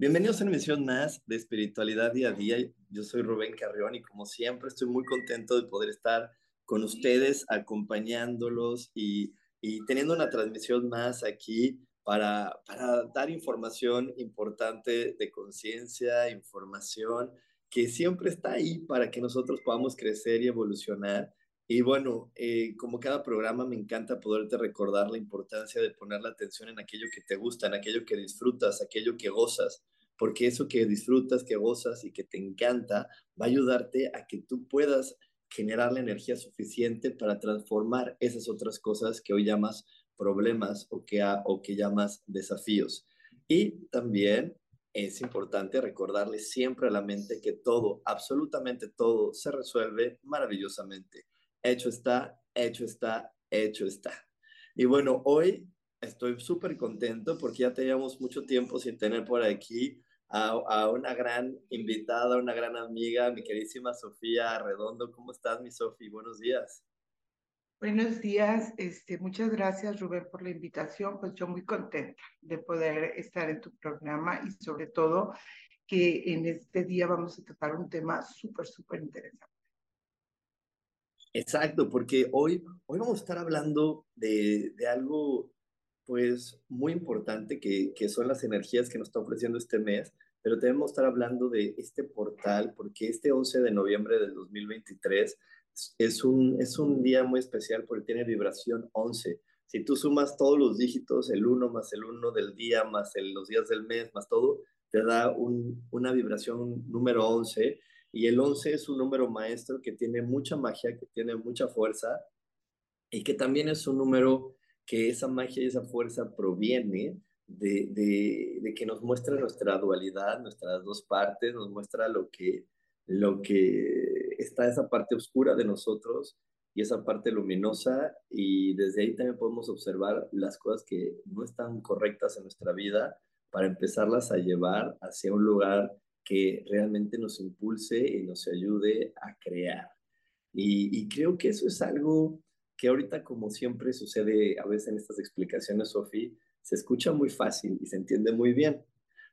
Bienvenidos a una emisión más de Espiritualidad Día a Día. Yo soy Rubén Carrión y como siempre estoy muy contento de poder estar con ustedes, acompañándolos y, y teniendo una transmisión más aquí para, para dar información importante de conciencia, información que siempre está ahí para que nosotros podamos crecer y evolucionar. Y bueno, eh, como cada programa me encanta poderte recordar la importancia de poner la atención en aquello que te gusta, en aquello que disfrutas, aquello que gozas porque eso que disfrutas, que gozas y que te encanta va a ayudarte a que tú puedas generar la energía suficiente para transformar esas otras cosas que hoy llamas problemas o que, o que llamas desafíos. Y también es importante recordarle siempre a la mente que todo, absolutamente todo, se resuelve maravillosamente. Hecho está, hecho está, hecho está. Y bueno, hoy estoy súper contento porque ya teníamos mucho tiempo sin tener por aquí a, una gran invitada, una gran amiga, mi queridísima Sofía Redondo. ¿Cómo estás, mi Sofía? Buenos días. Buenos días, este, muchas gracias Rubén por la invitación, pues yo muy contenta de poder estar en tu programa y sobre todo que en este día vamos a tratar un tema súper, súper interesante. Exacto, porque hoy, hoy vamos a estar hablando de, de algo pues muy importante que, que son las energías que nos está ofreciendo este mes, pero debemos estar hablando de este portal porque este 11 de noviembre del 2023 es un, es un día muy especial porque tiene vibración 11. Si tú sumas todos los dígitos, el 1 más el 1 del día, más el, los días del mes, más todo, te da un, una vibración número 11. Y el 11 es un número maestro que tiene mucha magia, que tiene mucha fuerza y que también es un número que esa magia y esa fuerza proviene de, de, que nos muestra nuestra dualidad, nuestras dos partes, nos muestra lo que, lo que está esa parte oscura de nosotros y esa parte luminosa y desde ahí también podemos observar las cosas que no están correctas en nuestra vida para empezarlas a llevar hacia un lugar que realmente nos impulse y nos ayude a crear. Y, creo que eso es algo que ahorita, como siempre sucede a veces en estas explicaciones, Sofía, se escucha muy fácil y se entiende muy bien.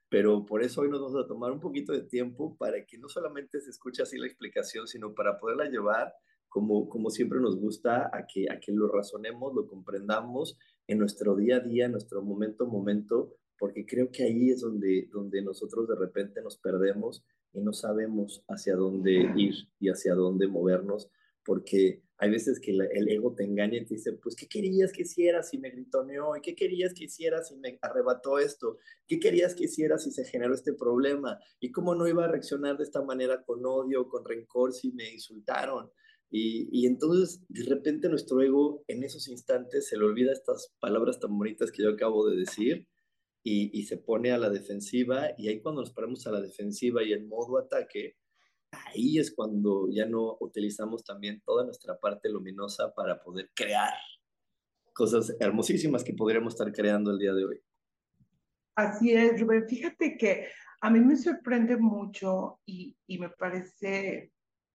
Pero por eso hoy nos vamos a tomar un poquito de tiempo para que no solamente se escuche así la explicación, sino para poderla llevar como, como siempre nos gusta a que, a que lo razonemos, lo comprendamos en nuestro día a día, en nuestro momento a momento, porque creo que ahí es donde, donde nosotros de repente nos perdemos y no sabemos hacia dónde ir y hacia dónde movernos, porque hay veces que el ego te engaña y te dice, pues, ¿qué querías que hiciera si me gritoneó? ¿Y qué querías que hiciera si me arrebató esto? ¿Qué querías que hiciera si se generó este problema? ¿Y cómo no iba a reaccionar de esta manera con odio, con rencor si me insultaron? Y, y entonces, de repente, nuestro ego en esos instantes se le olvida estas palabras tan bonitas que yo acabo de decir y, y se pone a la defensiva. Y ahí cuando nos paramos a la defensiva y en modo ataque, ahí es cuando ya no utilizamos también toda nuestra parte luminosa para poder crear cosas hermosísimas que podríamos estar creando el día de hoy. Así es, Rubén. Fíjate que a mí me sorprende mucho y, y me parece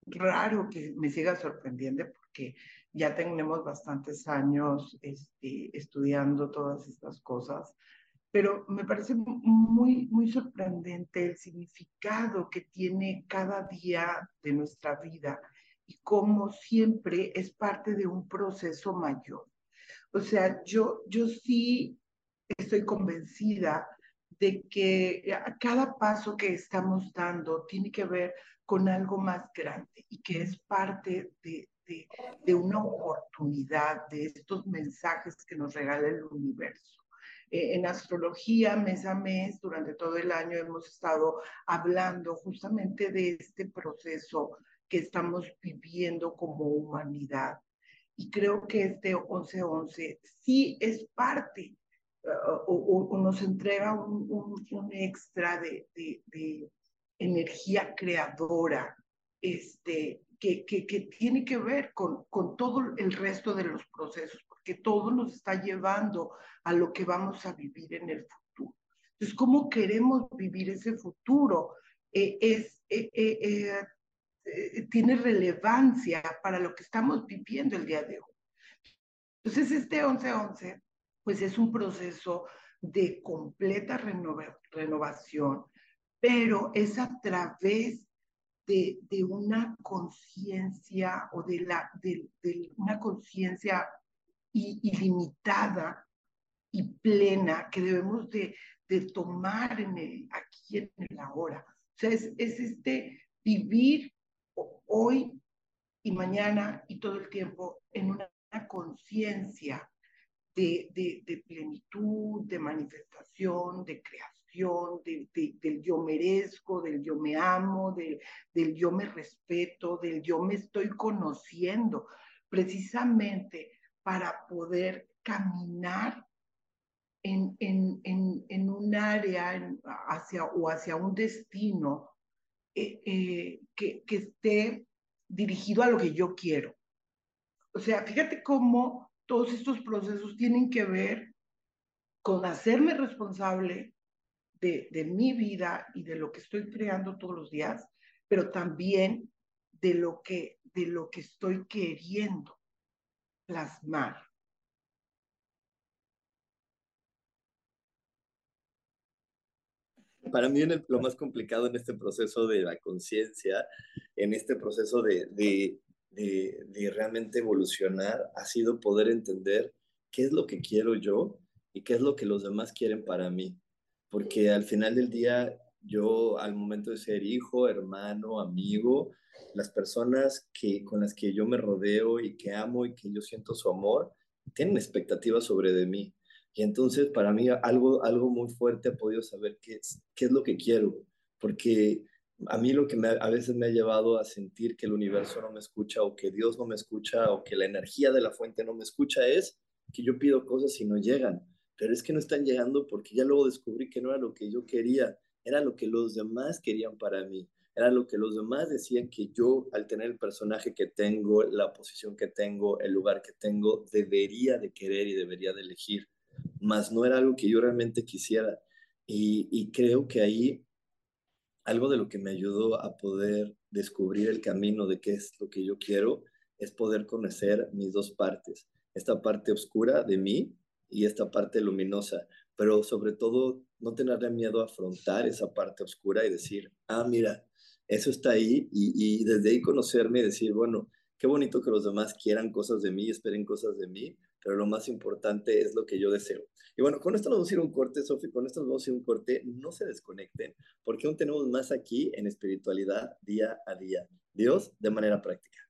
raro que me siga sorprendiendo porque ya tenemos bastantes años este, estudiando todas estas cosas pero me parece muy, muy sorprendente el significado que tiene cada día de nuestra vida y cómo siempre es parte de un proceso mayor. O sea, yo, yo sí estoy convencida de que cada paso que estamos dando tiene que ver con algo más grande y que es parte de, de, una oportunidad, de estos mensajes que nos regala el universo. Eh, en astrología, mes a mes, durante todo el año hemos estado hablando justamente de este proceso que estamos viviendo como humanidad. Y creo que este 11-11 sí es parte uh, o, nos entrega un, un, extra de, energía creadora, este, que, tiene que ver con todo el resto de los procesos, porque todo nos está llevando a lo que vamos a vivir en el futuro. Entonces, ¿cómo queremos vivir ese futuro? Eh, es, eh, eh, tiene relevancia para lo que estamos viviendo el día de hoy. Entonces, este 11-11, pues es un proceso de completa renovación, pero es a través de, de una conciencia o de, la, de, de una conciencia ilimitada y plena que debemos de, de tomar en el aquí en el ahora. O sea, es, es este vivir hoy y mañana y todo el tiempo en una conciencia de, plenitud, de manifestación, de creación, de, del yo merezco, del yo me amo, del yo me respeto, del yo me estoy conociendo, precisamente para poder caminar en, en, en, en un área hacia, o hacia un destino eh, eh, que, que esté dirigido a lo que yo quiero. O sea, fíjate cómo todos estos procesos tienen que ver con hacerme responsable de, de, mi vida y de lo que estoy creando todos los días, pero también de lo que, de lo que estoy queriendo plasmar. Para mí lo más complicado en este proceso de la conciencia, en este proceso de, de, de, realmente evolucionar, ha sido poder entender qué es lo que quiero yo y qué es lo que los demás quieren para mí. Porque al final del día, yo al momento de ser hijo, hermano, amigo, las personas que, con las que yo me rodeo y que amo y que yo siento su amor, tienen expectativas sobre de mí. Y entonces para mí algo, algo muy fuerte ha podido saber qué es, qué es lo que quiero, porque a mí lo que a veces me ha llevado a sentir que el universo no me escucha o que Dios no me escucha o que la energía de la fuente no me escucha es que yo pido cosas y no llegan. Pero es que no están llegando porque ya luego descubrí que no era lo que yo quería, era lo que los demás querían para mí era lo que los demás decían que yo, al tener el personaje que tengo, la posición que tengo, el lugar que tengo, debería de querer y debería de elegir, mas no era algo que yo realmente quisiera. Y, y creo que ahí algo de lo que me ayudó a poder descubrir el camino de qué es lo que yo quiero es poder conocer mis dos partes, esta parte oscura de mí y esta parte luminosa, pero sobre todo no tenerle miedo a afrontar esa parte oscura y decir, ah, mira, eso está ahí y, desde ahí conocerme y decir, bueno, qué bonito que los demás quieran cosas de mí, esperen cosas de mí, pero lo más importante es lo que yo deseo. Y bueno, con esto nos vamos a ir un corte, Sofi, con esto nos vamos a ir un corte, no se desconecten, porque aún tenemos más aquí en espiritualidad día a día. Dios de manera práctica.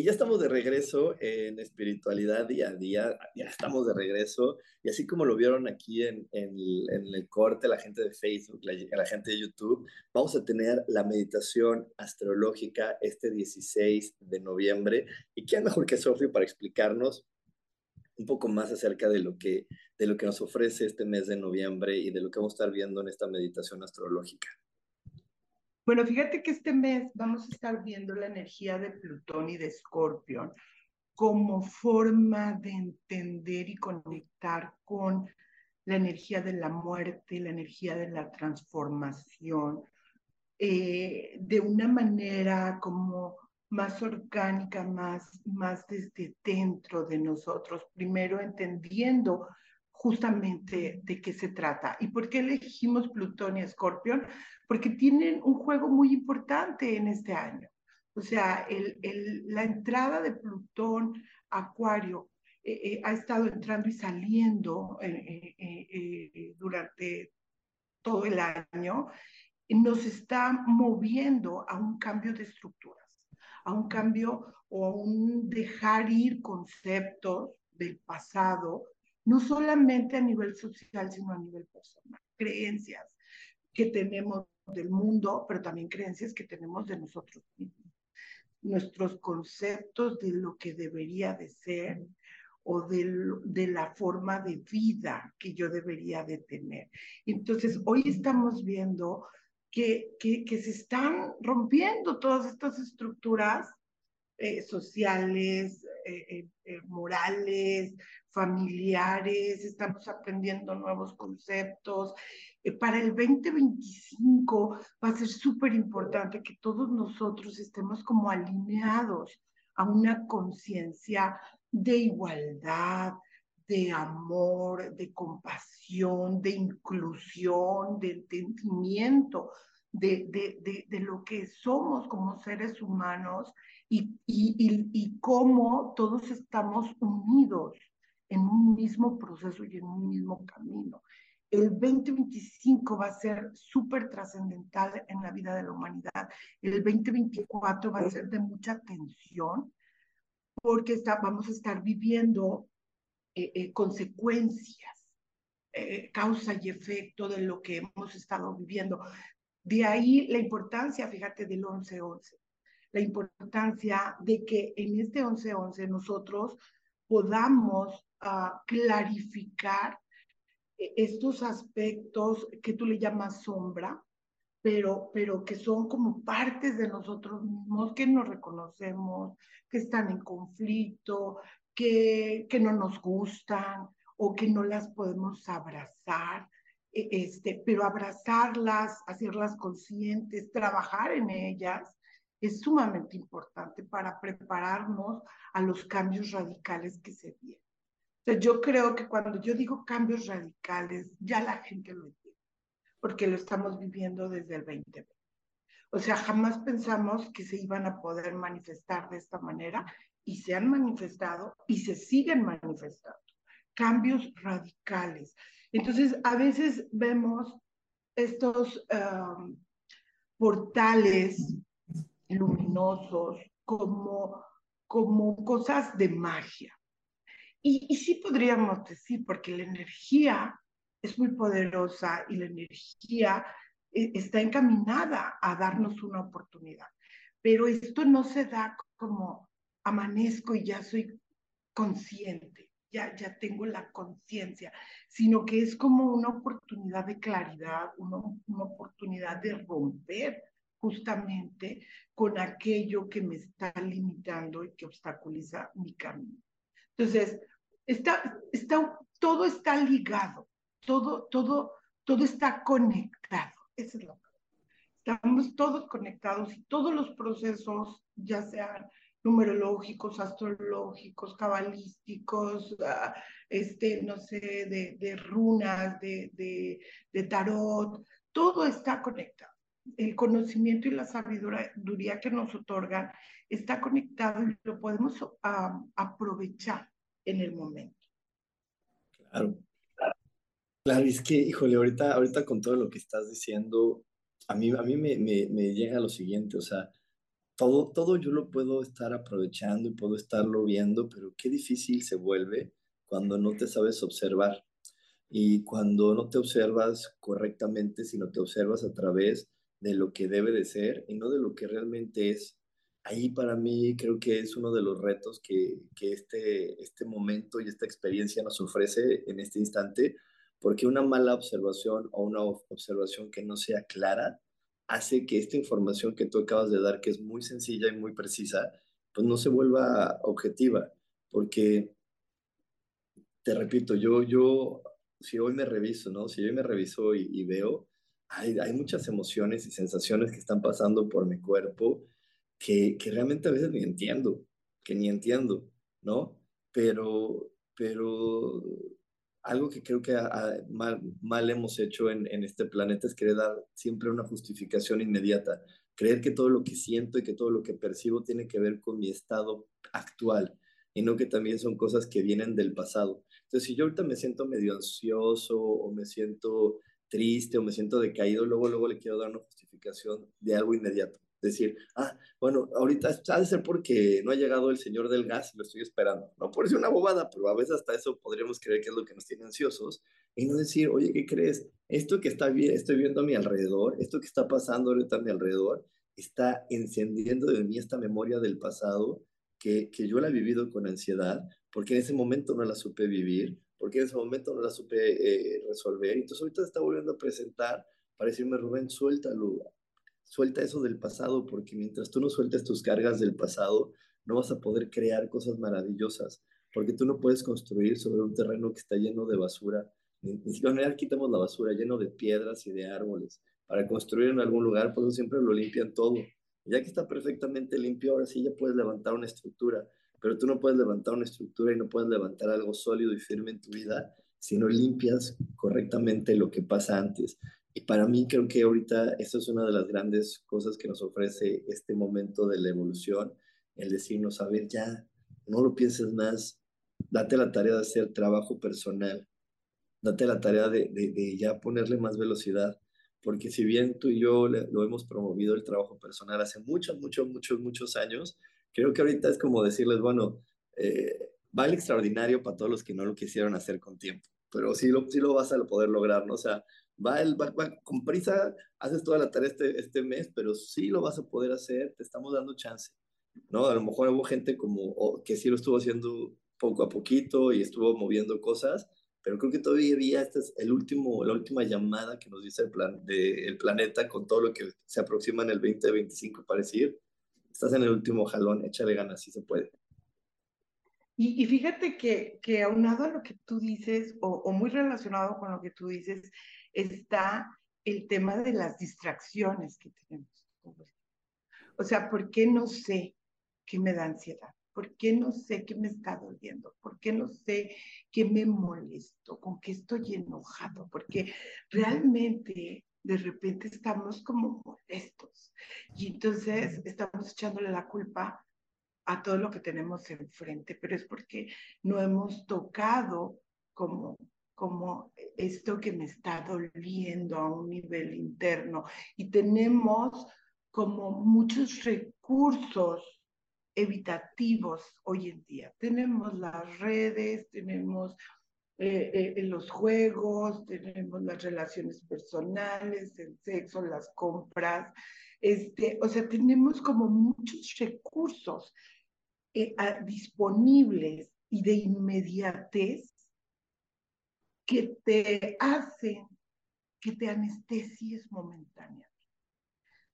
Y ya estamos de regreso en espiritualidad día a día, ya estamos de regreso. Y así como lo vieron aquí en, en, el corte, la gente de Facebook, la, la, gente de YouTube, vamos a tener la meditación astrológica este 16 de noviembre. Y quién mejor que Sofi para explicarnos un poco más acerca de lo, que, de lo que nos ofrece este mes de noviembre y de lo que vamos a estar viendo en esta meditación astrológica. Bueno, fíjate que este mes vamos a estar viendo la energía de Plutón y de Escorpión como forma de entender y conectar con la energía de la muerte, la energía de la transformación, eh, de una manera como más orgánica, más, más desde dentro de nosotros, primero entendiendo justamente de qué se trata. ¿Y por qué elegimos Plutón y Escorpión? Porque tienen un juego muy importante en este año. O sea, el, el, la entrada de Plutón, Acuario, eh, eh, ha estado entrando y saliendo eh, durante todo el año, nos está moviendo a un cambio de estructuras, a un cambio o a un dejar ir conceptos del pasado no solamente a nivel social, sino a nivel personal. Creencias que tenemos del mundo, pero también creencias que tenemos de nosotros mismos. Nuestros conceptos de lo que debería de ser o de, de la forma de vida que yo debería de tener. Entonces, hoy estamos viendo que, que, que se están rompiendo todas estas estructuras eh, sociales, eh, eh, morales, familiares, estamos aprendiendo nuevos conceptos. para el 2025 va a ser súper importante que todos nosotros estemos como alineados a una conciencia de igualdad, de amor, de compasión, de inclusión, de entendimiento de, de, de, lo que somos como seres humanos y, y, y, cómo todos estamos unidos en un mismo proceso y en un mismo camino. El 2025 va a ser súper trascendental en la vida de la humanidad. El 2024 va a ser de mucha tensión porque está, vamos a estar viviendo eh, eh, consecuencias, eh, causa y efecto de lo que hemos estado viviendo. De ahí la importancia, fíjate, del 11-11, la importancia de que en este 11-11 nosotros podamos uh, clarificar eh, estos aspectos que tú le llamas sombra, pero, pero que son como partes de nosotros mismos, que no reconocemos, que están en conflicto, que, que no nos gustan o que no las podemos abrazar e, este, pero abrazarlas, hacerlas conscientes, trabajar en ellas, es sumamente importante para prepararnos a los cambios radicales que se vienen. Entonces, yo creo que cuando yo digo cambios radicales, ya la gente lo entiende, porque lo estamos viviendo desde el 2020. O sea, jamás pensamos que se iban a poder manifestar de esta manera y se han manifestado y se siguen manifestando. Cambios radicales. Entonces, a veces vemos estos, portales luminosos, como, como cosas de magia. Y, sí podríamos decir, porque la energía es muy poderosa y la energía eh, está encaminada a darnos una oportunidad. Pero esto no se da como amanezco y ya soy consciente, ya, ya tengo la conciencia, sino que es como una oportunidad de claridad, una oportunidad de romper justamente con aquello que me está limitando y que obstaculiza mi camino. Entonces, está, está, todo está ligado, todo, todo, todo está conectado. Eso es lo que estamos todos conectados y todos los procesos, ya sean numerológicos, astrológicos, cabalísticos, ah, este, no sé, de, de runas, de, de, de, tarot, todo está conectado. El conocimiento y la sabiduría que nos otorgan está conectado y lo podemos ah, aprovechar en el momento. Claro. Claro, es que, híjole, ahorita, ahorita con todo lo que estás diciendo, a mí, a mí me, me, me llega lo siguiente, o sea, todo, todo yo lo puedo estar aprovechando y puedo estarlo viendo, pero qué difícil se vuelve cuando no te sabes observar y cuando no te observas correctamente, sino te observas a través de lo que debe de ser y no de lo que realmente es. Ahí para mí creo que es uno de los retos que, que este, este momento y esta experiencia nos ofrece en este instante, porque una mala observación o una observación que no sea clara hace que esta información que tú acabas de dar, que es muy sencilla y muy precisa, pues no se vuelva objetiva, porque, te repito, yo, yo, si hoy me reviso, ¿no? Si hoy me reviso y, veo, hay, hay, muchas emociones y sensaciones que están pasando por mi cuerpo que, realmente a veces ni entiendo, que ni entiendo, ¿no? Pero, pero algo que creo que mal, hemos hecho en, este planeta es querer dar siempre una justificación inmediata, creer que todo lo que siento y que todo lo que percibo tiene que ver con mi estado actual y no que también son cosas que vienen del pasado. Entonces, si yo ahorita me siento medio ansioso o me siento triste o me siento decaído, luego, luego le quiero dar una justificación de algo inmediato decir, ah, bueno, ahorita ha de ser porque no ha llegado el señor del gas y lo estoy esperando. No por ser una bobada, pero a veces hasta eso podríamos creer que es lo que nos tiene ansiosos y no decir, oye, ¿qué crees? Esto que está bien, estoy viendo a mi alrededor, esto que está pasando ahorita a mi alrededor, está encendiendo de mí esta memoria del pasado que, que yo la he vivido con ansiedad, porque en ese momento no la supe vivir, porque en ese momento no la supe eh, resolver. Entonces ahorita está volviendo a presentar para decirme, Rubén, suéltalo, suelta eso del pasado, porque mientras tú no sueltes tus cargas del pasado, no vas a poder crear cosas maravillosas, porque tú no puedes construir sobre un terreno que está lleno de basura, ni, siquiera quitamos la basura, lleno de piedras y de árboles. Para construir en algún lugar, por eso siempre lo limpian todo. ya que está perfectamente limpio, ahora sí ya puedes levantar una estructura, pero tú no puedes levantar una estructura y no puedes levantar algo sólido y firme en tu vida si no limpias correctamente lo que pasa antes. Y para mí creo que ahorita esto es una de las grandes cosas que nos ofrece este momento de la evolución, el decirnos, a ver, ya, no lo pienses más, date la tarea de hacer trabajo personal, date la tarea de, ya ponerle más velocidad, porque si bien tú y yo lo hemos promovido el trabajo personal hace muchos, muchos, muchos, muchos años, creo que ahorita es como decirles, bueno, eh, extraordinario para todos los que no lo quisieron hacer con tiempo, pero sí lo, sí lo vas a poder lograr, ¿no? O sea, va, el, va, con prisa, haces toda la tarea este, este mes, pero sí lo vas a poder hacer, te estamos dando chance, ¿no? A lo mejor hubo gente como que sí lo estuvo haciendo poco a poquito y estuvo moviendo cosas, pero creo que todavía esta es el último, la última llamada que nos dice el, plan, de, el planeta con todo lo que se aproxima en el 2025 para decir, estás en el último jalón, échale ganas, si se puede. Y, y, fíjate que, que aunado a lo que tú dices, o, o, muy relacionado con lo que tú dices, está el tema de las distracciones que tenemos. O sea, ¿por qué no sé qué me da ansiedad? ¿Por qué no sé qué me está doliendo? ¿Por qué no sé qué me molesto? ¿Con qué estoy enojado? Porque realmente de repente estamos como molestos y entonces estamos echándole la culpa a todo lo que tenemos enfrente, pero es porque no hemos tocado como como esto que me está doliendo a un nivel interno. Y tenemos como muchos recursos evitativos hoy en día. Tenemos las redes, tenemos eh, eh, los juegos, tenemos las relaciones personales, el sexo, las compras, este, o sea, tenemos como muchos recursos eh, disponibles y de inmediatez que te hacen que te anestesies momentáneamente.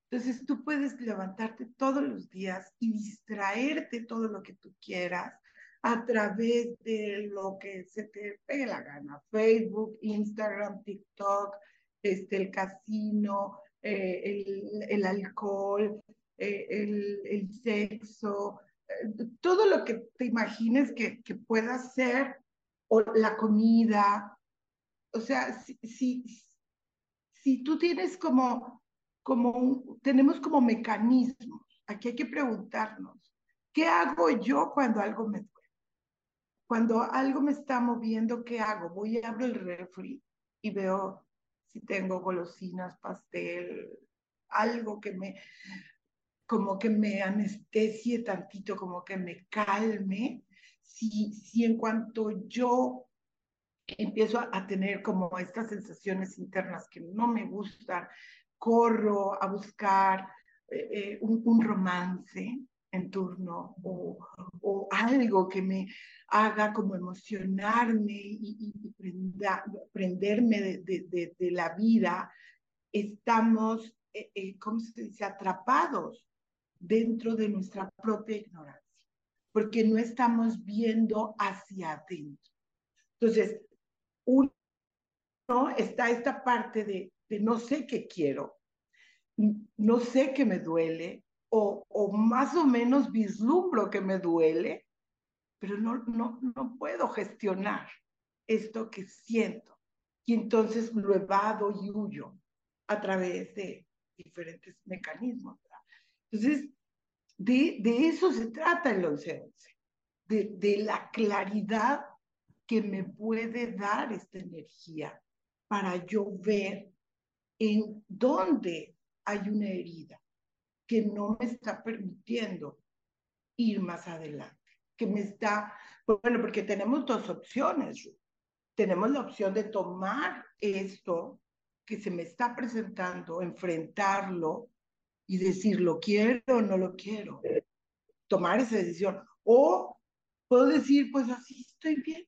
Entonces tú puedes levantarte todos los días y distraerte todo lo que tú quieras a través de lo que se te pegue la gana, Facebook, Instagram, TikTok, este, el casino, eh, el, el, alcohol, eh, el, el, sexo, eh, todo lo que te imagines que, que pueda ser, o la comida, o sea, si, si, si tú tienes como, como, tenemos como mecanismos, aquí hay que preguntarnos, ¿qué hago yo cuando algo me duele? Cuando algo me está moviendo, ¿qué hago? Voy y abro el refri y veo si tengo golosinas, pastel, algo que me, como que me anestesie tantito, como que me calme. Si, si en cuanto yo empiezo a, tener como estas sensaciones internas que no me gustan, corro a buscar eh, eh, un, romance en turno o, o, algo que me haga como emocionarme y, y, prenderme de, de, de, la vida, estamos, eh, ¿cómo se dice?, atrapados dentro de nuestra propia ignorancia, porque no estamos viendo hacia adentro. Entonces, uno está esta parte de, no sé qué quiero, no sé qué me duele, o, o, más o menos vislumbro que me duele, pero no, no, no puedo gestionar esto que siento. Y entonces lo evado y huyo a través de diferentes mecanismos. Entonces, de, de, eso se trata el 11 de, de la claridad que me puede dar esta energía para yo ver en dónde hay una herida que no me está permitiendo ir más adelante, que me está, bueno, porque tenemos dos opciones. Tenemos la opción de tomar esto que se me está presentando, enfrentarlo y decir, lo quiero o no lo quiero. Tomar esa decisión. O puedo decir, pues así estoy bien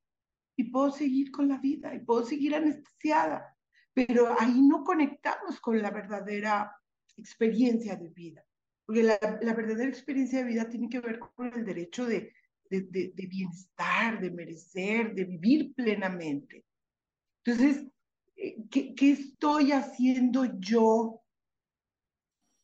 y puedo seguir con la vida y puedo seguir anestesiada, pero ahí no conectamos con la verdadera experiencia de vida, porque la, la verdadera experiencia de vida tiene que ver con el derecho de, de, de, de bienestar, de merecer, de vivir plenamente. Entonces, eh, ¿qué, ¿qué estoy haciendo yo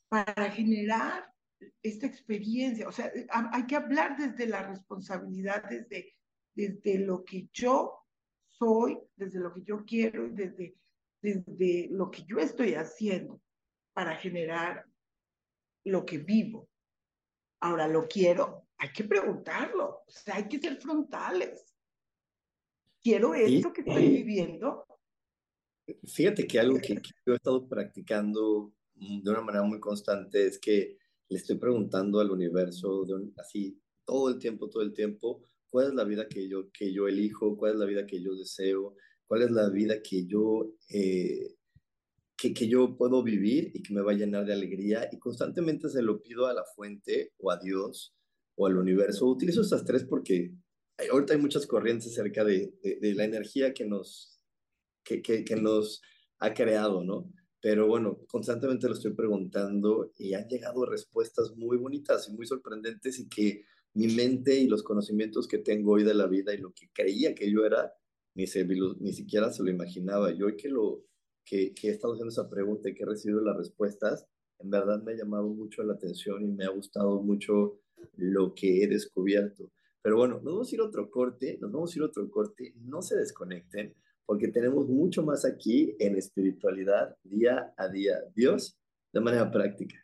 para generar esta experiencia? O sea, hay que hablar desde la responsabilidad, desde desde lo que yo soy, desde lo que yo quiero, desde, desde lo que yo estoy haciendo para generar lo que vivo. Ahora, ¿lo quiero? Hay que preguntarlo, o sea, hay que ser frontales. ¿Quiero esto que estoy viviendo? Fíjate que algo que, yo he estado practicando de una manera muy constante es que le estoy preguntando al universo de así todo el tiempo, todo el tiempo, cuál es la vida que yo, que yo elijo, cuál es la vida que yo deseo, cuál es la vida que yo, eh, que, que yo puedo vivir y que me va a llenar de alegría. Y constantemente se lo pido a la fuente o a Dios o al universo. Utilizo estas tres porque ahorita hay muchas corrientes acerca de, de, la energía que nos, que, que, que nos ha creado, ¿no? Pero bueno, constantemente lo estoy preguntando y han llegado respuestas muy bonitas y muy sorprendentes y que mi mente y los conocimientos que tengo hoy de la vida y lo que creía que yo era, ni, se, ni siquiera se lo imaginaba. Yo hoy que, lo, que, que he estado haciendo esa pregunta y que he recibido las respuestas, en verdad me ha llamado mucho la atención y me ha gustado mucho lo que he descubierto. Pero bueno, nos vamos a ir a otro corte, nos vamos a ir a otro corte, no se desconecten, porque tenemos mucho más aquí en espiritualidad día a día. Dios, de manera práctica.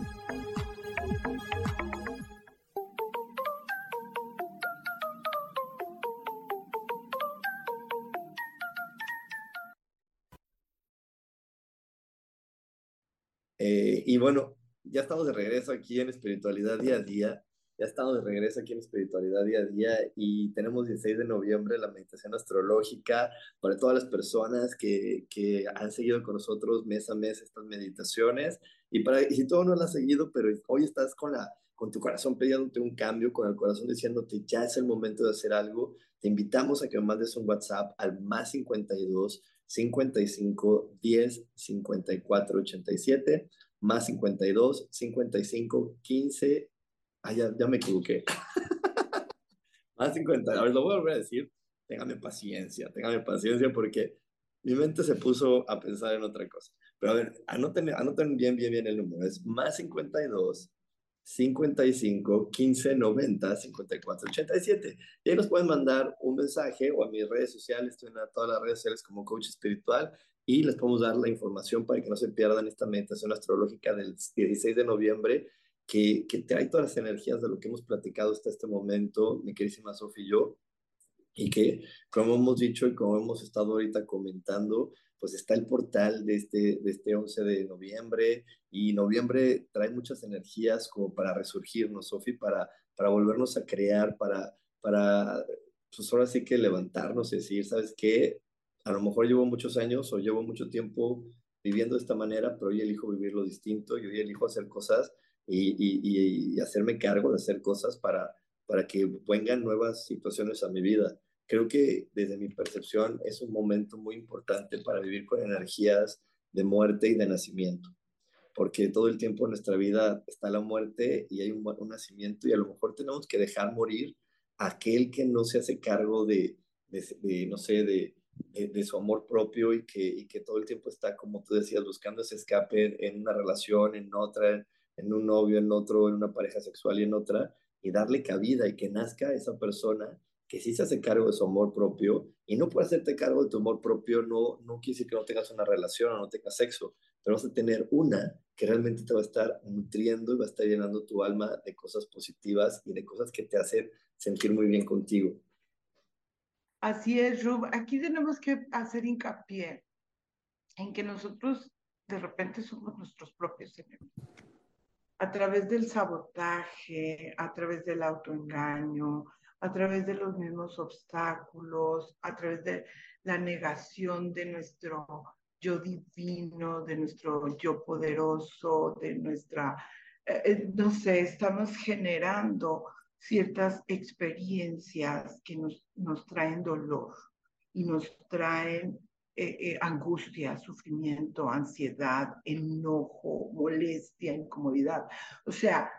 Bueno, ya estamos de regreso aquí en Espiritualidad Día a Día. Ya estamos de regreso aquí en Espiritualidad Día a Día y tenemos 16 de noviembre la meditación astrológica para todas las personas que, que han seguido con nosotros mes a mes estas meditaciones. Y, para, y si tú no lo has seguido, pero hoy estás con, la, con tu corazón pidiéndote un cambio, con el corazón diciéndote ya es el momento de hacer algo, te invitamos a que mandes un WhatsApp al más 52 55 10 54 87, más 52 55 15. Ah, ya, ya me equivoqué. más 50. A ver, lo voy a volver a decir. Téngame paciencia, téngame paciencia porque mi mente se puso a pensar en otra cosa. Pero a ver, anoten, anoten bien, bien, bien el número. Es más 52 55 15 90 54 87. Y ahí nos pueden mandar un mensaje o a mis redes sociales, estoy en todas las redes sociales como coach espiritual y les podemos dar la información para que no se pierdan esta meditación astrológica del 16 de noviembre que, que trae todas las energías de lo que hemos platicado hasta este momento, mi querísima Sofía y yo, y que, como hemos dicho y como hemos estado ahorita comentando, pues está el portal de este, de este 11 de noviembre y noviembre trae muchas energías como para resurgirnos, Sofi, para, para volvernos a crear, para, para, pues ahora sí que levantarnos y decir, ¿sabes qué? A lo mejor llevo muchos años o llevo mucho tiempo viviendo de esta manera, pero hoy elijo vivirlo distinto y hoy elijo hacer cosas y, hacerme cargo de hacer cosas para, para que vengan nuevas situaciones a mi vida. Creo que desde mi percepción es un momento muy importante para vivir con energías de muerte y de nacimiento, porque todo el tiempo en nuestra vida está la muerte y hay un, nacimiento y a lo mejor tenemos que dejar morir aquel que no se hace cargo de, no sé, de, de, su amor propio y que, y que todo el tiempo está, como tú decías, buscando ese escape en una relación, en otra, en un novio, en otro, en una pareja sexual y en otra, y darle cabida y que nazca esa persona que sí se hace cargo de su amor propio y no puede hacerte cargo de tu amor propio, no, no quiere decir que no tengas una relación o no tengas sexo, pero vas a tener una que realmente te va a estar nutriendo y va a estar llenando tu alma de cosas positivas y de cosas que te hacen sentir muy bien contigo. Así es, Rub. Aquí tenemos que hacer hincapié en que nosotros de repente somos nuestros propios enemigos. A través del sabotaje, a través del autoengaño, a través de los mismos obstáculos, a través de la negación de nuestro yo divino, de nuestro yo poderoso, de nuestra eh, no sé, estamos generando ciertas experiencias que nos, nos traen dolor y nos traen eh, eh, angustia, sufrimiento, ansiedad, enojo, molestia, incomodidad. O sea,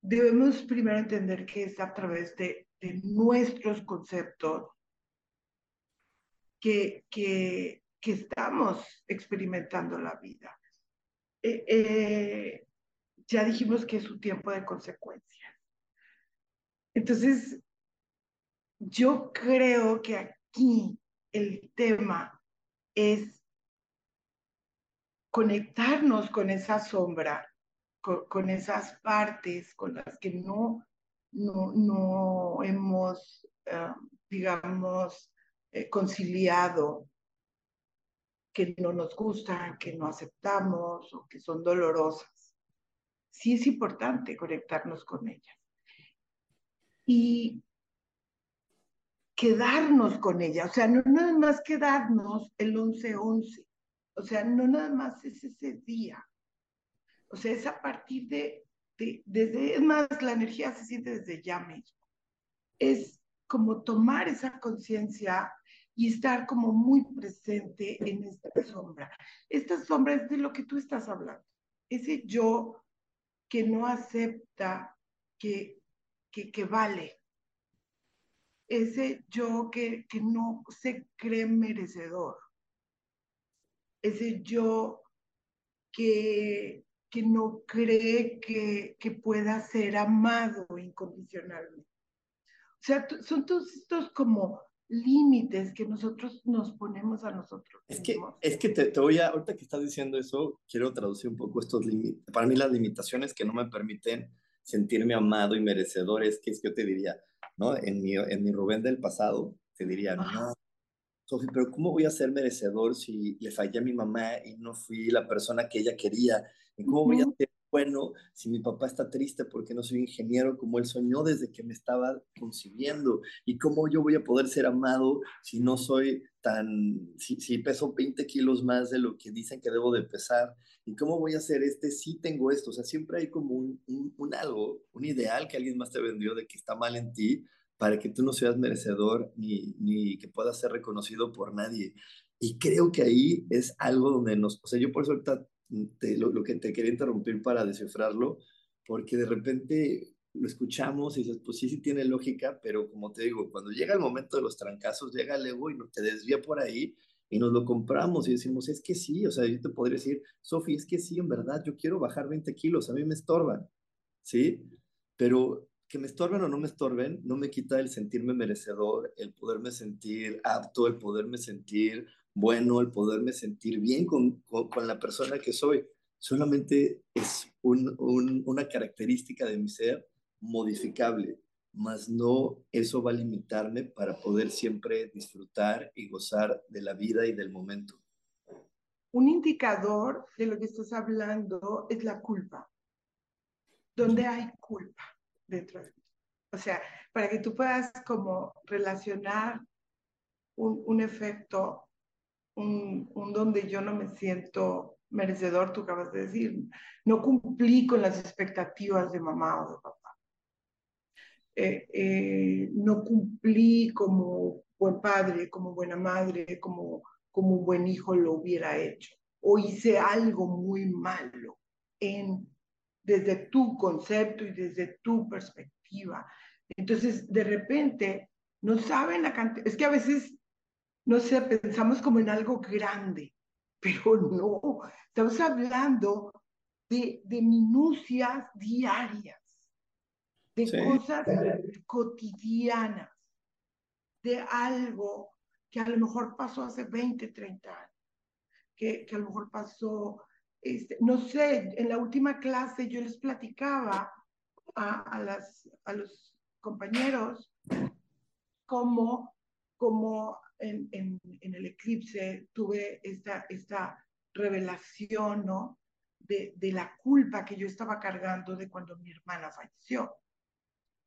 debemos primero entender que es a través de, nuestros conceptos que, que, que, estamos experimentando la vida. Eh, ya dijimos que es un tiempo de consecuencias. Entonces, yo creo que aquí el tema es conectarnos con esa sombra, con, esas partes con las que no, no, no hemos, eh, digamos, eh, conciliado, que no nos gustan, que no aceptamos o que son dolorosas. Sí es importante conectarnos con ellas. Y quedarnos con ella, o sea, no nada más quedarnos el 11-11, o sea, no nada más es ese día, o sea, es a partir de, de, desde, es más, la energía se siente desde ya mismo, es como tomar esa conciencia y estar como muy presente en esta sombra. Esta sombra es de lo que tú estás hablando, ese yo que no acepta que, que, que vale, ese yo que, que no se cree merecedor, ese yo que, que no cree que, que pueda ser amado incondicionalmente. O sea, son todos estos como límites que nosotros nos ponemos a nosotros. Es que, es que te, te, voy a, ahorita que estás diciendo eso, quiero traducir un poco estos límites. Para mí las limitaciones que no me permiten sentirme amado y merecedor es que es que yo te diría, ¿no? En mi, en mi Rubén del pasado, te diría, no, Sofi, pero ¿cómo voy a ser merecedor si le fallé a mi mamá y no fui la persona que ella quería? ¿Y cómo voy a ser bueno si mi papá está triste porque no soy ingeniero como él soñó desde que me estaba concibiendo? ¿Y cómo yo voy a poder ser amado si no soy tan, si, peso 20 kilos más de lo que dicen que debo de pesar? ¿Y cómo voy a hacer este si tengo esto? O sea, siempre hay como un, un, un, algo, un ideal que alguien más te vendió de que está mal en ti para que tú no seas merecedor ni, ni que puedas ser reconocido por nadie. Y creo que ahí es algo donde nos, o sea, yo por eso ahorita te, lo, que te quería interrumpir para descifrarlo, porque de repente lo escuchamos y dices, pues sí, sí tiene lógica, pero como te digo, cuando llega el momento de los trancazos, llega el ego y no te desvía por ahí y nos lo compramos y decimos, es que sí, o sea, yo te podría decir, Sofi, es que sí, en verdad, yo quiero bajar 20 kilos, a mí me estorban, ¿sí? Pero que me estorben o no me estorben, no me quita el sentirme merecedor, el poderme sentir apto, el poderme sentir bueno, el poderme sentir bien con, con, la persona que soy. Solamente es un, un, una característica de mi ser modificable mas no eso va a limitarme para poder siempre disfrutar y gozar de la vida y del momento. Un indicador de lo que estás hablando es la culpa. ¿Dónde hay culpa dentro de ti? O sea, para que tú puedas como relacionar un, un efecto, un, un donde yo no me siento merecedor, tú acabas de decir, no cumplí con las expectativas de mamá o de papá eh, eh, no cumplí como buen padre, como buena madre, como, como buen hijo lo hubiera hecho. O hice algo muy malo en, desde tu concepto y desde tu perspectiva. Entonces, de repente, no saben la cantidad. Es que a veces, no sé, pensamos como en algo grande, pero no. Estamos hablando de, de minucias diarias de sí. cosas cotidianas, de algo que a lo mejor pasó hace 20, 30 años, que, que a lo mejor pasó, este, no sé, en la última clase yo les platicaba a, a, las, a los compañeros cómo, cómo en, en, en, el eclipse tuve esta, esta revelación, ¿no? De, de la culpa que yo estaba cargando de cuando mi hermana falleció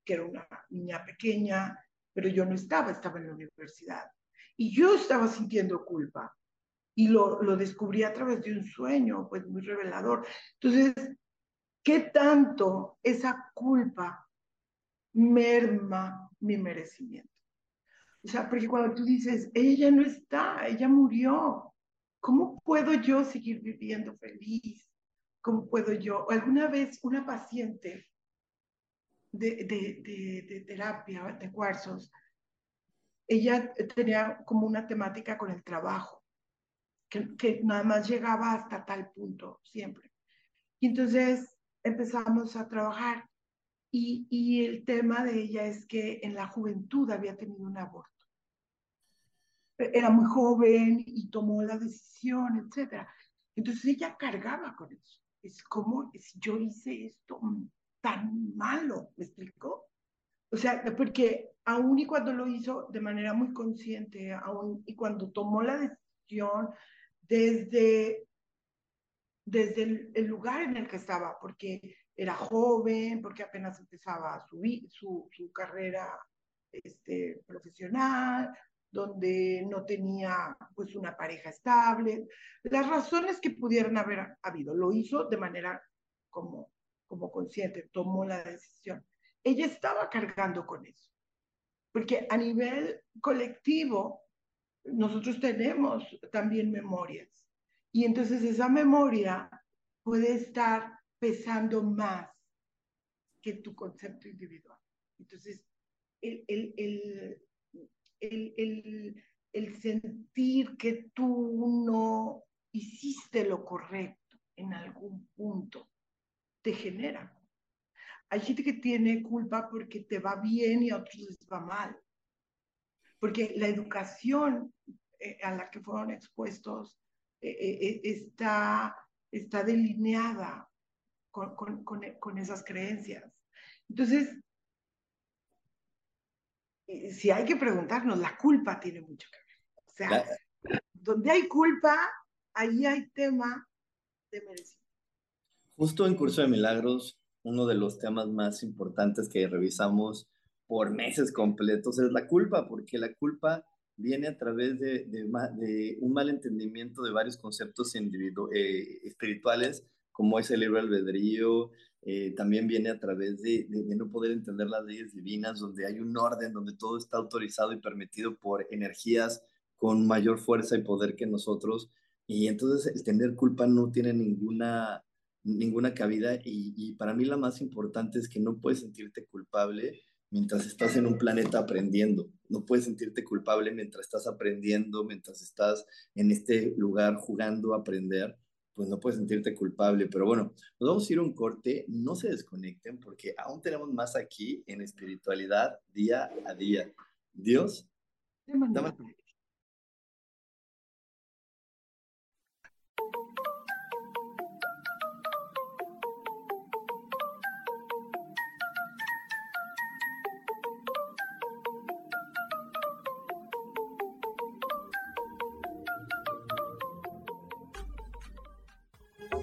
que era una niña pequeña, pero yo no estaba, estaba en la universidad. Y yo estaba sintiendo culpa. Y lo, lo descubrí a través de un sueño, pues muy revelador. Entonces, ¿Qué tanto esa culpa merma mi merecimiento? O sea, porque cuando tú dices, ella no está, ella murió, ¿cómo puedo yo seguir viviendo feliz? ¿Cómo puedo yo? Alguna vez una paciente de, de, de, terapia de cuarzos, ella tenía como una temática con el trabajo, que, que nada más llegaba hasta tal punto siempre. Y entonces empezamos a trabajar y, y, el tema de ella es que en la juventud había tenido un aborto. Era muy joven y tomó la decisión, etc. Entonces ella cargaba con eso. Es como si yo hice esto tan malo, ¿me explicó? O sea, porque aún y cuando lo hizo de manera muy consciente, aún y cuando tomó la decisión desde desde el, lugar en el que estaba, porque era joven, porque apenas empezaba su, su, su carrera este, profesional, donde no tenía pues una pareja estable, las razones que pudieran haber habido, lo hizo de manera como, como consciente, tomó la decisión. Ella estaba cargando con eso, porque a nivel colectivo nosotros tenemos también memorias y entonces esa memoria puede estar pesando más que tu concepto individual. Entonces, el, el, el, el, sentir que tú no hiciste lo correcto en algún punto te genera. Hay gente que tiene culpa porque te va bien y a otros les va mal. Porque la educación eh, a la que fueron expuestos eh, eh, está, está delineada con, con, con, esas creencias. Entonces, si hay que preguntarnos, la culpa tiene mucho que ver. O sea, donde hay culpa, ahí hay tema de merecimiento. Justo en Curso de Milagros, uno de los temas más importantes que revisamos por meses completos es la culpa, porque la culpa viene a través de, de, un mal entendimiento de varios conceptos eh, espirituales, como es el libre albedrío, eh, también viene a través de, no poder entender las leyes divinas, donde hay un orden, donde todo está autorizado y permitido por energías con mayor fuerza y poder que nosotros. Y entonces el tener culpa no tiene ninguna, ninguna cabida y, y para mí la más importante es que no puedes sentirte culpable mientras estás en un planeta aprendiendo. No puedes sentirte culpable mientras estás aprendiendo, mientras estás en este lugar jugando a aprender, pues no puedes sentirte culpable. Pero bueno, nos vamos a ir a un corte, no se desconecten porque aún tenemos más aquí en espiritualidad día a día. Dios,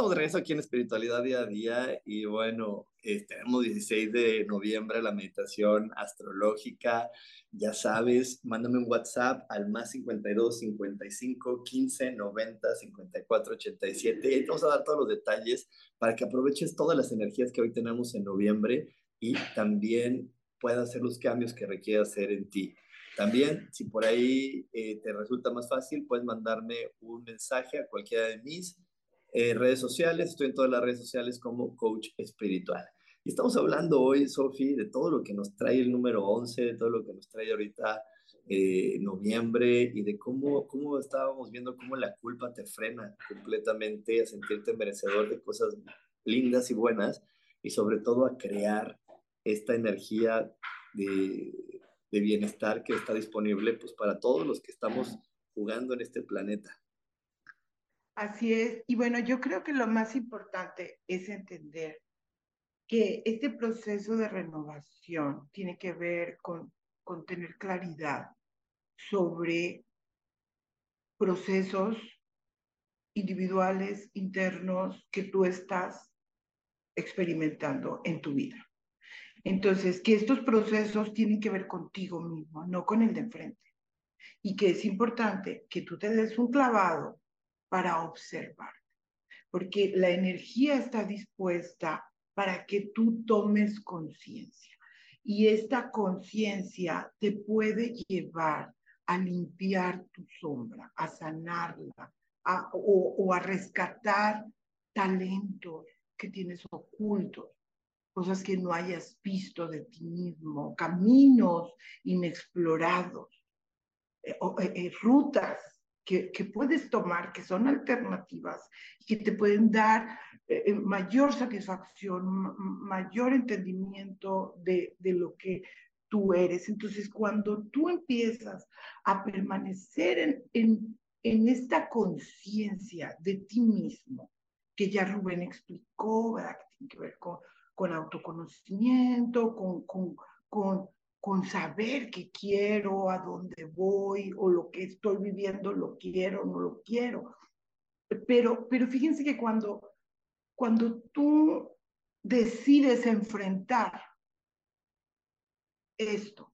Estamos de regreso aquí en Espiritualidad Día a Día y bueno, eh, tenemos 16 de noviembre la meditación astrológica. Ya sabes, mándame un WhatsApp al más 52 55 15 90 54 87 y te vamos a dar todos los detalles para que aproveches todas las energías que hoy tenemos en noviembre y también puedas hacer los cambios que requiere hacer en ti. También, si por ahí eh, te resulta más fácil, puedes mandarme un mensaje a cualquiera de mis eh, redes sociales, estoy en todas las redes sociales como coach espiritual. Y estamos hablando hoy, Sofi, de todo lo que nos trae el número 11, de todo lo que nos trae ahorita eh, noviembre y de cómo, cómo estábamos viendo cómo la culpa te frena completamente a sentirte merecedor de cosas lindas y buenas y sobre todo a crear esta energía de, de bienestar que está disponible pues para todos los que estamos jugando en este planeta. Así es. Y bueno, yo creo que lo más importante es entender que este proceso de renovación tiene que ver con, con tener claridad sobre procesos individuales, internos, que tú estás experimentando en tu vida. Entonces, que estos procesos tienen que ver contigo mismo, no con el de enfrente. Y que es importante que tú te des un clavado para observar, porque la energía está dispuesta para que tú tomes conciencia. Y esta conciencia te puede llevar a limpiar tu sombra, a sanarla, o, a rescatar talentos que tienes ocultos, cosas que no hayas visto de ti mismo, caminos inexplorados, eh, eh, eh, rutas que, puedes tomar, que son alternativas que te pueden dar eh, eh, mayor satisfacción, mayor entendimiento de, de lo que tú eres. Entonces, cuando tú empiezas a permanecer en, en, esta conciencia de ti mismo, que ya Rubén explicó, que tiene que ver con, con autoconocimiento, con, con, con con saber qué quiero, a dónde voy o lo que estoy viviendo, lo quiero no lo quiero. Pero, pero fíjense que cuando, cuando tú decides enfrentar esto,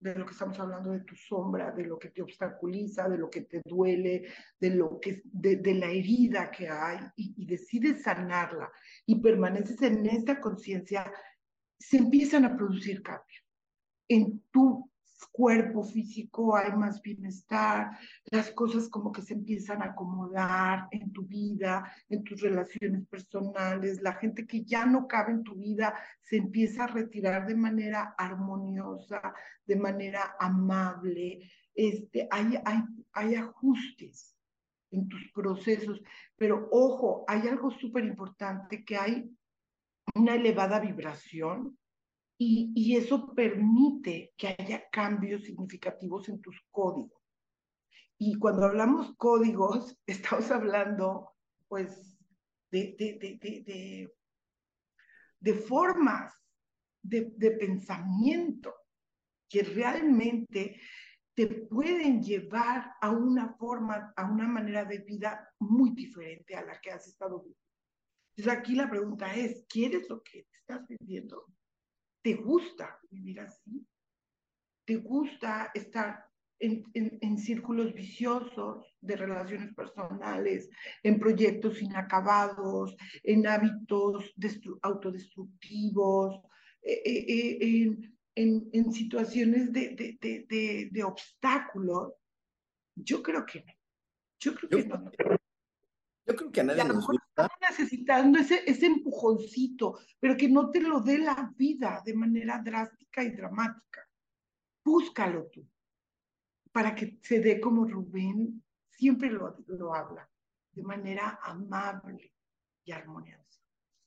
de lo que estamos hablando, de tu sombra, de lo que te obstaculiza, de lo que te duele, de, lo que, de, la herida que hay, y decides sanarla y permaneces en esta conciencia, se empiezan a producir cambios en tu cuerpo físico hay más bienestar, las cosas como que se empiezan a acomodar en tu vida, en tus relaciones personales, la gente que ya no cabe en tu vida se empieza a retirar de manera armoniosa, de manera amable, este, hay, hay, hay ajustes en tus procesos, pero ojo, hay algo súper importante que hay una elevada vibración y, eso permite que haya cambios significativos en tus códigos. Y cuando hablamos códigos, estamos hablando, pues, de, formas de, de pensamiento que realmente te pueden llevar a una forma, a una manera de vida muy diferente a la que has estado viviendo. Entonces aquí la pregunta es, ¿quieres lo que estás viviendo? ¿Te gusta vivir así? ¿Te gusta estar en, en, círculos viciosos de relaciones personales, en proyectos inacabados, en hábitos autodestructivos, eh, eh, eh, en, en, situaciones de, de, de, de, obstáculos? Yo creo que no. Yo creo que no. Yo creo que a nadie nos gusta. necesitando ese, ese empujoncito, pero que no te lo dé la vida de manera drástica y dramática. Búscalo tú, para que se dé como Rubén siempre lo, lo habla, de manera amable y armoniosa.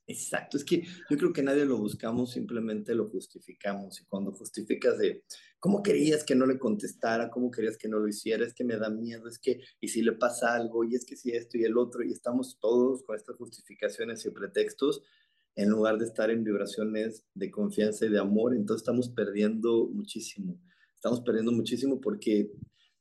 Exacto, es que yo creo que nadie lo buscamos, simplemente lo justificamos. Y cuando justificas de cómo querías que no le contestara, cómo querías que no lo hiciera, es que me da miedo, es que, y si le pasa algo, y es que si esto y el otro, y estamos todos con estas justificaciones y pretextos, en lugar de estar en vibraciones de confianza y de amor, entonces estamos perdiendo muchísimo. Estamos perdiendo muchísimo porque,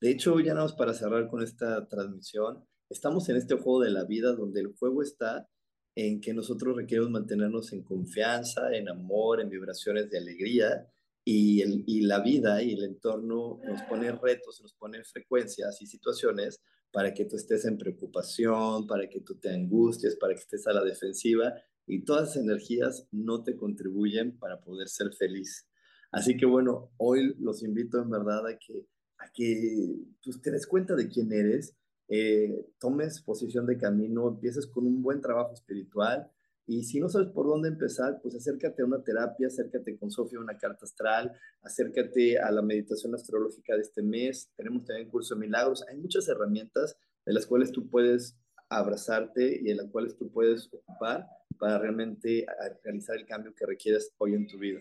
de hecho, ya nada más para cerrar con esta transmisión, estamos en este juego de la vida donde el juego está en que nosotros requerimos mantenernos en confianza, en amor, en vibraciones de alegría y, el, y la vida y el entorno nos pone retos, nos pone frecuencias y situaciones para que tú estés en preocupación, para que tú te angusties, para que estés a la defensiva y todas esas energías no te contribuyen para poder ser feliz. Así que bueno, hoy los invito en verdad a que, a que pues, te des cuenta de quién eres, eh, tomes posición de camino, empieces con un buen trabajo espiritual y si no sabes por dónde empezar, pues acércate a una terapia, acércate con Sofía una carta astral, acércate a la meditación astrológica de este mes, tenemos también curso de milagros, hay muchas herramientas de las cuales tú puedes abrazarte y en las cuales tú puedes ocupar para realmente realizar el cambio que requieres hoy en tu vida.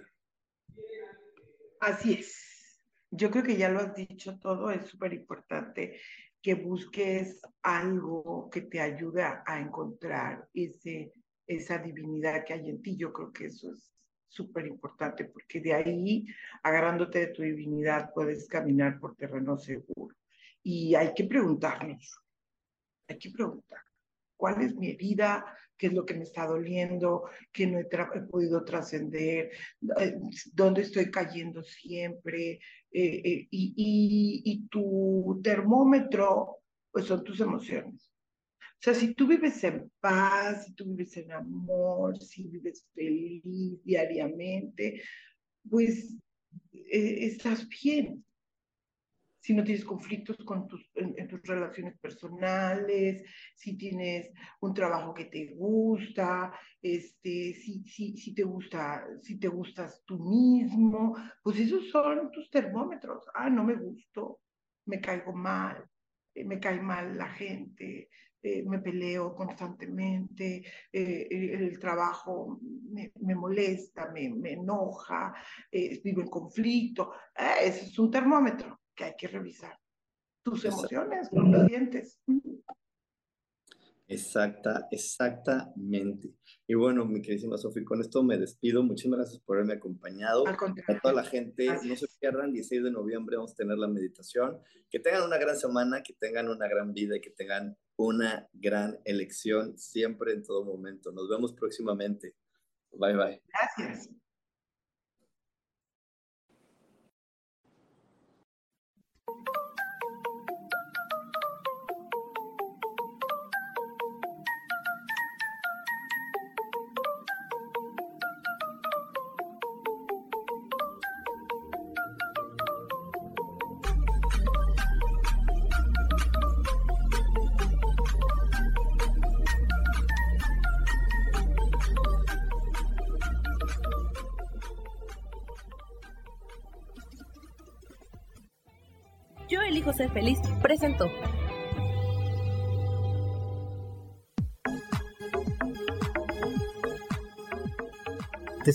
Así es. Yo creo que ya lo has dicho todo, es súper importante que busques algo que te ayude a, encontrar ese, esa divinidad que hay en ti. Yo creo que eso es súper importante porque de ahí, agarrándote de tu divinidad, puedes caminar por terreno seguro. Y hay que preguntarnos, hay que preguntar, ¿cuál es mi herida? ¿Qué es lo que me está doliendo? ¿Qué no he, podido trascender? Eh, ¿Dónde estoy cayendo siempre? Eh, eh, y, tu termómetro, pues son tus emociones. O sea, si tú vives en paz, si tú vives en amor, si vives feliz diariamente, pues estás bien si no tienes conflictos con tus, en, tus relaciones personales, si tienes un trabajo que te gusta, este, si, si, si, te gusta, si te gustas tú mismo, pues esos son tus termómetros. Ah, no me gusto, me caigo mal, eh, me cae mal la gente, eh, me peleo constantemente, eh, el, trabajo me, me molesta, me, me enoja, vivo en conflicto. ese es un termómetro que hay que revisar. Tus emociones, cómo sientes. Exacta, exactamente. Y bueno, mi queridísima Sofía, con esto me despido. Muchísimas gracias por haberme acompañado. A toda la gente, no se pierdan, 16 de noviembre vamos a tener la meditación. Que tengan una gran semana, que tengan una gran vida y que tengan una gran elección siempre, en todo momento. Nos vemos próximamente. Bye, bye. Gracias.